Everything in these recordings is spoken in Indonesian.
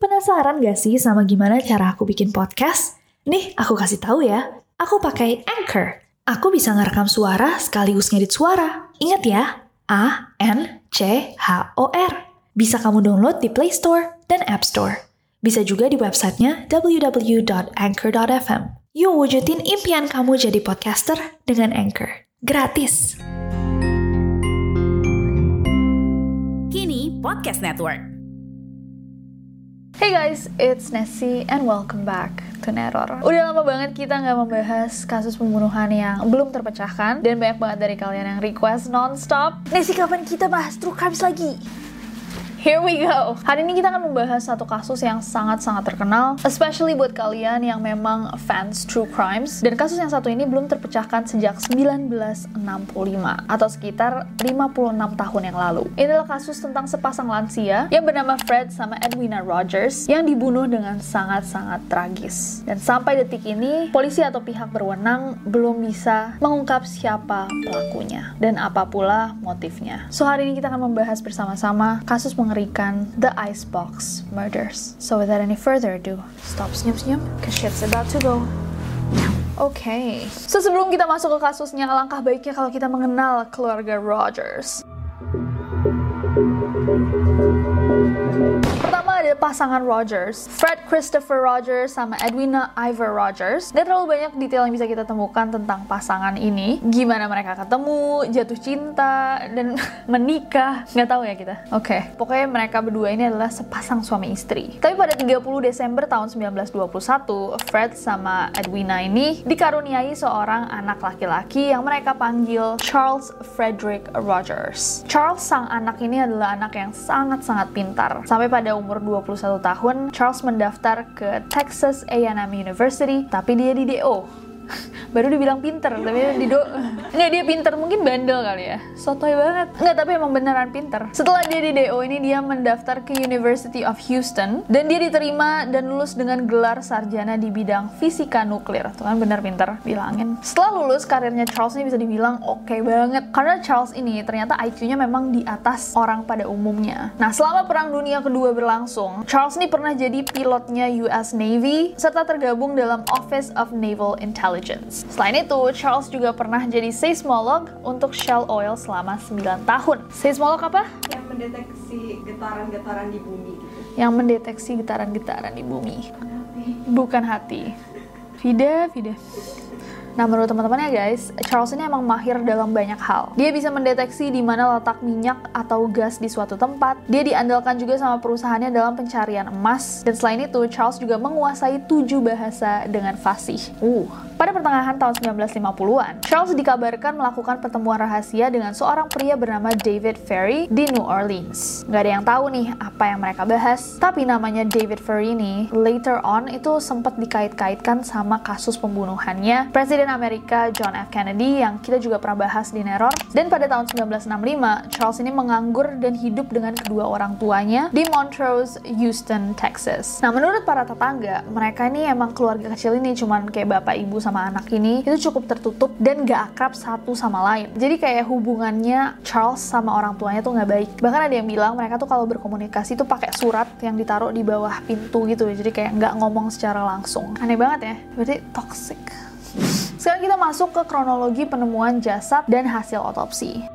Penasaran gak sih sama gimana cara aku bikin podcast? Nih, aku kasih tahu ya. Aku pakai Anchor. Aku bisa ngerekam suara sekaligus ngedit suara. Ingat ya, A N C H O R. Bisa kamu download di Play Store dan App Store. Bisa juga di websitenya www.anchor.fm. Yuk wujudin impian kamu jadi podcaster dengan Anchor. Gratis. Kini Podcast Network. Hey guys, it's Nessie and welcome back to Neror. Udah lama banget kita nggak membahas kasus pembunuhan yang belum terpecahkan dan banyak banget dari kalian yang request non-stop. Nessie, kapan kita bahas true crimes lagi? Here we go. Hari ini kita akan membahas satu kasus yang sangat-sangat terkenal, especially buat kalian yang memang fans true crimes. Dan kasus yang satu ini belum terpecahkan sejak 1965 atau sekitar 56 tahun yang lalu. Ini adalah kasus tentang sepasang lansia yang bernama Fred sama Edwina Rogers yang dibunuh dengan sangat-sangat tragis. Dan sampai detik ini, polisi atau pihak berwenang belum bisa mengungkap siapa pelakunya dan apa pula motifnya. So hari ini kita akan membahas bersama-sama kasus mengerikan The Icebox Murders. So without any further ado, stop senyum-senyum, cause shit's about to go. Okay. so sebelum kita masuk ke kasusnya, alangkah baiknya kalau kita mengenal keluarga Rogers. Pertama ada pasangan Rogers, Fred Christopher Rogers sama Edwina Ivor Rogers. Gak terlalu banyak detail yang bisa kita temukan tentang pasangan ini. Gimana mereka ketemu, jatuh cinta, dan menikah. Gak tahu ya kita. Oke, okay. pokoknya mereka berdua ini adalah sepasang suami istri. Tapi pada 30 Desember tahun 1921, Fred sama Edwina ini dikaruniai seorang anak laki-laki yang mereka panggil Charles Frederick Rogers. Charles sang anak ini adalah anak yang sangat-sangat pintar. Sampai pada umur 21 tahun, Charles mendaftar ke Texas A&M University, tapi dia di DO baru dibilang pinter tapi di do nggak dia pinter mungkin bandel kali ya. Sotoy banget. Nggak tapi emang beneran pinter. Setelah dia di DO ini dia mendaftar ke University of Houston. Dan dia diterima dan lulus dengan gelar sarjana di bidang fisika nuklir. Tuh kan bener pinter bilangin. Setelah lulus karirnya Charles ini bisa dibilang oke okay banget. Karena Charles ini ternyata IQ-nya memang di atas orang pada umumnya. Nah selama perang dunia kedua berlangsung Charles ini pernah jadi pilotnya US Navy serta tergabung dalam Office of Naval Intelligence Selain itu, Charles juga pernah jadi seismolog untuk Shell Oil selama 9 tahun. Seismolog apa? Yang mendeteksi getaran-getaran di bumi gitu. Yang mendeteksi getaran-getaran di bumi. Bukan hati. Vida, Vida. Nah, menurut teman-teman ya guys, Charles ini emang mahir dalam banyak hal. Dia bisa mendeteksi di mana letak minyak atau gas di suatu tempat. Dia diandalkan juga sama perusahaannya dalam pencarian emas. Dan selain itu, Charles juga menguasai tujuh bahasa dengan fasih. Uh, pada pertengahan tahun 1950-an, Charles dikabarkan melakukan pertemuan rahasia dengan seorang pria bernama David Ferry di New Orleans. Gak ada yang tahu nih apa yang mereka bahas, tapi namanya David Ferry ini later on itu sempat dikait-kaitkan sama kasus pembunuhannya Presiden Amerika John F. Kennedy yang kita juga pernah bahas di Neror. Dan pada tahun 1965, Charles ini menganggur dan hidup dengan kedua orang tuanya di Montrose, Houston, Texas. Nah, menurut para tetangga, mereka ini emang keluarga kecil ini cuman kayak bapak ibu sama anak ini itu cukup tertutup dan gak akrab satu sama lain. Jadi kayak hubungannya Charles sama orang tuanya tuh nggak baik. Bahkan ada yang bilang mereka tuh kalau berkomunikasi tuh pakai surat yang ditaruh di bawah pintu gitu. Jadi kayak nggak ngomong secara langsung. Aneh banget ya. Berarti toxic. Sekarang kita masuk ke kronologi penemuan jasad dan hasil otopsi.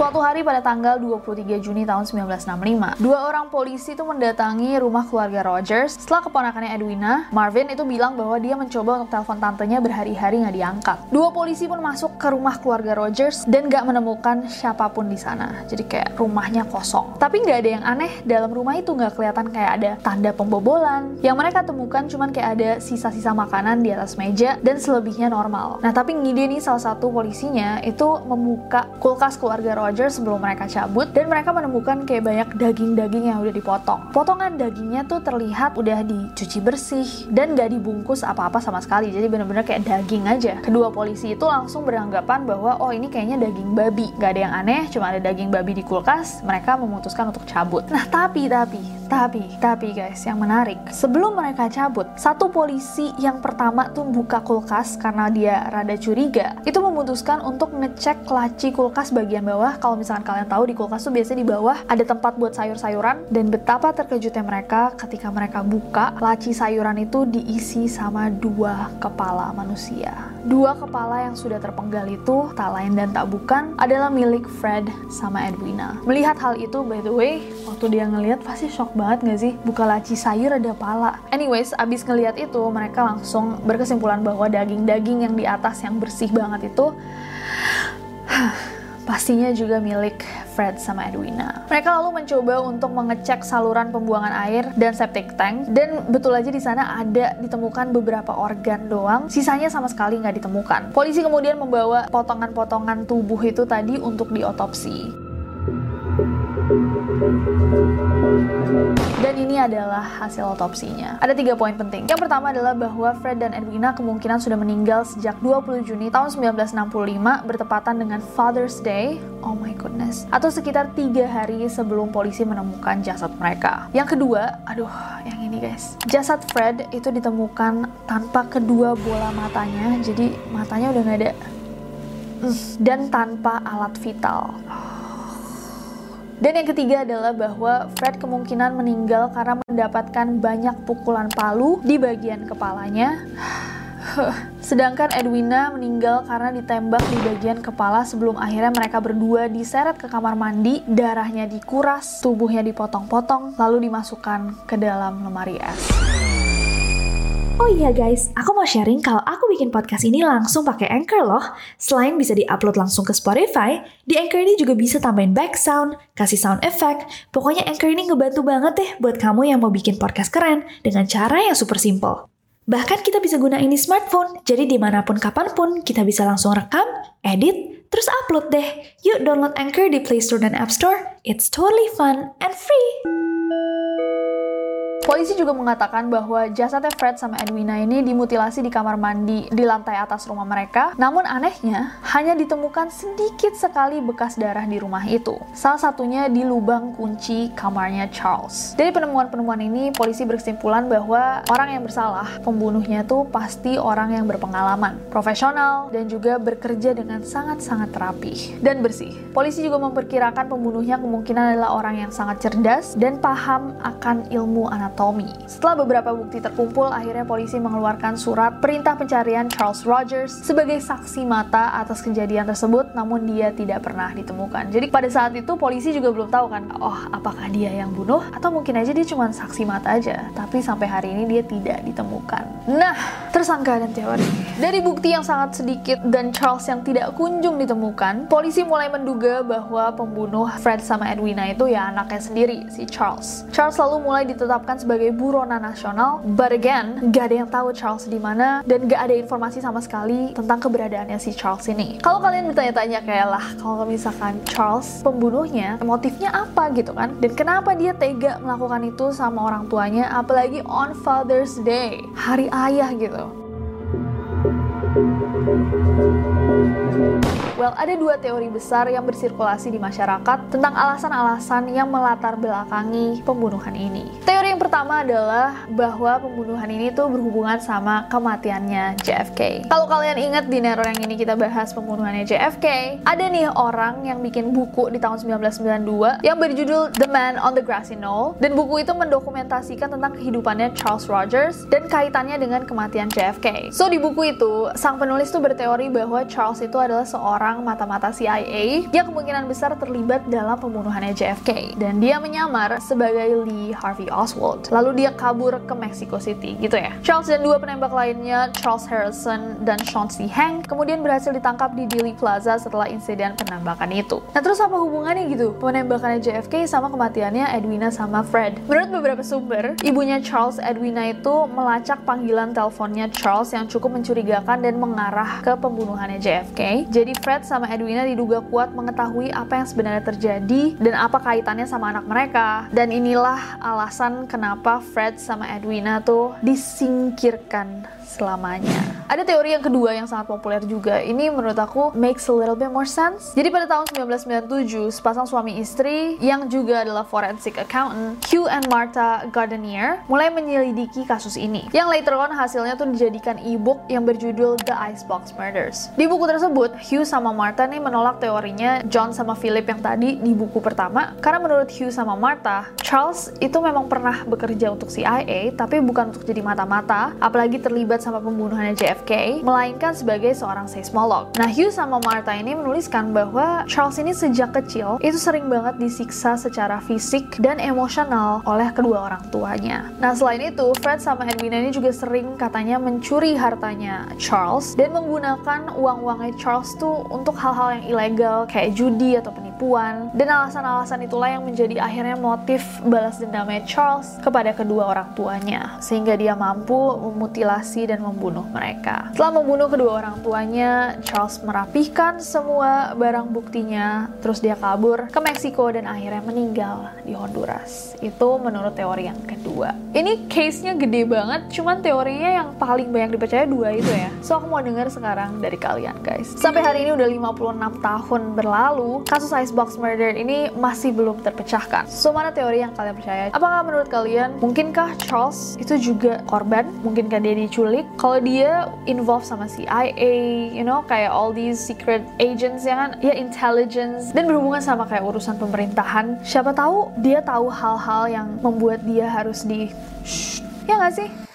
Suatu hari pada tanggal 23 Juni tahun 1965, dua orang polisi itu mendatangi rumah keluarga Rogers setelah keponakannya Edwina, Marvin itu bilang bahwa dia mencoba untuk telepon tantenya berhari-hari nggak diangkat. Dua polisi pun masuk ke rumah keluarga Rogers dan nggak menemukan siapa pun di sana. Jadi kayak rumahnya kosong. Tapi nggak ada yang aneh, dalam rumah itu nggak kelihatan kayak ada tanda pembobolan. Yang mereka temukan cuman kayak ada sisa-sisa makanan di atas meja dan selebihnya normal. Nah tapi ngide nih salah satu polisinya itu membuka kulkas keluarga Rogers Rogers sebelum mereka cabut dan mereka menemukan kayak banyak daging-daging yang udah dipotong. Potongan dagingnya tuh terlihat udah dicuci bersih dan gak dibungkus apa-apa sama sekali. Jadi bener-bener kayak daging aja. Kedua polisi itu langsung beranggapan bahwa oh ini kayaknya daging babi. Gak ada yang aneh, cuma ada daging babi di kulkas. Mereka memutuskan untuk cabut. Nah tapi tapi tapi, tapi guys, yang menarik, sebelum mereka cabut, satu polisi yang pertama tuh buka kulkas karena dia rada curiga, itu memutuskan untuk ngecek laci kulkas bagian bawah kalau misalkan kalian tahu di kulkas tuh biasanya di bawah ada tempat buat sayur-sayuran dan betapa terkejutnya mereka ketika mereka buka laci sayuran itu diisi sama dua kepala manusia. Dua kepala yang sudah terpenggal itu tak lain dan tak bukan adalah milik Fred sama Edwina. Melihat hal itu, by the way, waktu dia ngeliat pasti shock banget gak sih? Buka laci sayur ada pala. Anyways, abis ngeliat itu, mereka langsung berkesimpulan bahwa daging-daging yang di atas yang bersih banget itu pastinya juga milik Fred sama Edwina. Mereka lalu mencoba untuk mengecek saluran pembuangan air dan septic tank dan betul aja di sana ada ditemukan beberapa organ doang, sisanya sama sekali nggak ditemukan. Polisi kemudian membawa potongan-potongan tubuh itu tadi untuk diotopsi. Dan ini adalah hasil otopsinya. Ada tiga poin penting. Yang pertama adalah bahwa Fred dan Edwina kemungkinan sudah meninggal sejak 20 Juni tahun 1965 bertepatan dengan Father's Day. Oh my goodness. Atau sekitar tiga hari sebelum polisi menemukan jasad mereka. Yang kedua, aduh, yang ini guys. Jasad Fred itu ditemukan tanpa kedua bola matanya, jadi matanya udah nggak ada. Mm, dan tanpa alat vital. Dan yang ketiga adalah bahwa Fred kemungkinan meninggal karena mendapatkan banyak pukulan palu di bagian kepalanya. Sedangkan Edwina meninggal karena ditembak di bagian kepala sebelum akhirnya mereka berdua diseret ke kamar mandi, darahnya dikuras, tubuhnya dipotong-potong, lalu dimasukkan ke dalam lemari es. Oh iya guys, aku mau sharing kalau aku bikin podcast ini langsung pakai Anchor loh. Selain bisa diupload langsung ke Spotify, di Anchor ini juga bisa tambahin back sound, kasih sound effect. Pokoknya Anchor ini ngebantu banget deh buat kamu yang mau bikin podcast keren dengan cara yang super simple. Bahkan kita bisa gunain di smartphone, jadi di mana pun kapan pun kita bisa langsung rekam, edit, terus upload deh. Yuk download Anchor di Play Store dan App Store. It's totally fun and free. Polisi juga mengatakan bahwa jasadnya Fred sama Edwina ini dimutilasi di kamar mandi di lantai atas rumah mereka. Namun anehnya, hanya ditemukan sedikit sekali bekas darah di rumah itu. Salah satunya di lubang kunci kamarnya Charles. Dari penemuan-penemuan ini, polisi berkesimpulan bahwa orang yang bersalah, pembunuhnya tuh pasti orang yang berpengalaman, profesional, dan juga bekerja dengan sangat-sangat rapi dan bersih. Polisi juga memperkirakan pembunuhnya kemungkinan adalah orang yang sangat cerdas dan paham akan ilmu anatomi Tommy. Setelah beberapa bukti terkumpul, akhirnya polisi mengeluarkan surat perintah pencarian Charles Rogers sebagai saksi mata atas kejadian tersebut, namun dia tidak pernah ditemukan. Jadi pada saat itu polisi juga belum tahu kan, oh apakah dia yang bunuh atau mungkin aja dia cuma saksi mata aja. Tapi sampai hari ini dia tidak ditemukan. Nah, tersangka dan teori. Dari bukti yang sangat sedikit dan Charles yang tidak kunjung ditemukan, polisi mulai menduga bahwa pembunuh Fred sama Edwina itu ya anaknya sendiri, si Charles. Charles lalu mulai ditetapkan sebagai buronan nasional, but again, gak ada yang tahu Charles di mana dan gak ada informasi sama sekali tentang keberadaannya si Charles ini. Kalau kalian bertanya-tanya kayak lah, kalau misalkan Charles pembunuhnya, motifnya apa gitu kan? Dan kenapa dia tega melakukan itu sama orang tuanya, apalagi on Father's Day, hari ayah gitu. Well, ada dua teori besar yang bersirkulasi di masyarakat tentang alasan-alasan yang melatar belakangi pembunuhan ini. Teori yang pertama adalah bahwa pembunuhan ini tuh berhubungan sama kematiannya JFK. Kalau kalian ingat di Neror yang ini kita bahas pembunuhannya JFK, ada nih orang yang bikin buku di tahun 1992 yang berjudul The Man on the Grassy Knoll dan buku itu mendokumentasikan tentang kehidupannya Charles Rogers dan kaitannya dengan kematian JFK. So di buku itu, sang penulis tuh berteori bahwa Charles itu adalah seorang orang mata-mata CIA yang kemungkinan besar terlibat dalam pembunuhannya JFK. Dan dia menyamar sebagai Lee Harvey Oswald. Lalu dia kabur ke Mexico City gitu ya. Charles dan dua penembak lainnya, Charles Harrison dan Sean. Hank, kemudian berhasil ditangkap di Dealey Plaza setelah insiden penembakan itu. Nah terus apa hubungannya gitu? Penembakannya JFK sama kematiannya Edwina sama Fred. Menurut beberapa sumber, ibunya Charles Edwina itu melacak panggilan teleponnya Charles yang cukup mencurigakan dan mengarah ke pembunuhannya JFK. Jadi Fred Sama Edwina diduga kuat mengetahui apa yang sebenarnya terjadi dan apa kaitannya sama anak mereka. Dan inilah alasan kenapa Fred sama Edwina tuh disingkirkan selamanya. Ada teori yang kedua yang sangat populer juga. Ini menurut aku makes a little bit more sense. Jadi pada tahun 1997, sepasang suami istri yang juga adalah forensic accountant, Hugh and Martha Gardenier, mulai menyelidiki kasus ini. Yang later on hasilnya tuh dijadikan e-book yang berjudul The Icebox Murders. Di buku tersebut, Hugh sama Martha nih menolak teorinya John sama Philip yang tadi di buku pertama, karena menurut Hugh sama Martha, Charles itu memang pernah bekerja untuk CIA, tapi bukan untuk jadi mata-mata, apalagi terlibat sama pembunuhannya JFK, melainkan sebagai seorang seismolog. Nah, Hugh sama Martha ini menuliskan bahwa Charles ini sejak kecil itu sering banget disiksa secara fisik dan emosional oleh kedua orang tuanya. Nah, selain itu, Fred sama Edwina ini juga sering katanya mencuri hartanya Charles dan menggunakan uang-uangnya Charles tuh untuk hal-hal yang ilegal kayak judi atau penipuan. Dan alasan-alasan itulah yang menjadi akhirnya motif balas dendamnya Charles kepada kedua orang tuanya, sehingga dia mampu memutilasi dan membunuh mereka. Setelah membunuh kedua orang tuanya, Charles merapihkan semua barang buktinya, terus dia kabur ke Meksiko dan akhirnya meninggal di Honduras. Itu menurut teori yang kedua. Ini case-nya gede banget, cuman teorinya yang paling banyak dipercaya dua itu ya. So aku mau denger sekarang dari kalian guys. Sampai hari ini udah 56 tahun berlalu, kasus Icebox Murder ini masih belum terpecahkan. So mana teori yang kalian percaya? Apakah menurut kalian mungkinkah Charles itu juga korban? Mungkinkah dia diculik? Kalau dia involved sama CIA, you know, kayak all these secret agents ya kan, ya intelligence dan berhubungan sama kayak urusan pemerintahan. Siapa tahu dia tahu hal-hal yang membuat dia harus di Shh, ya nggak sih?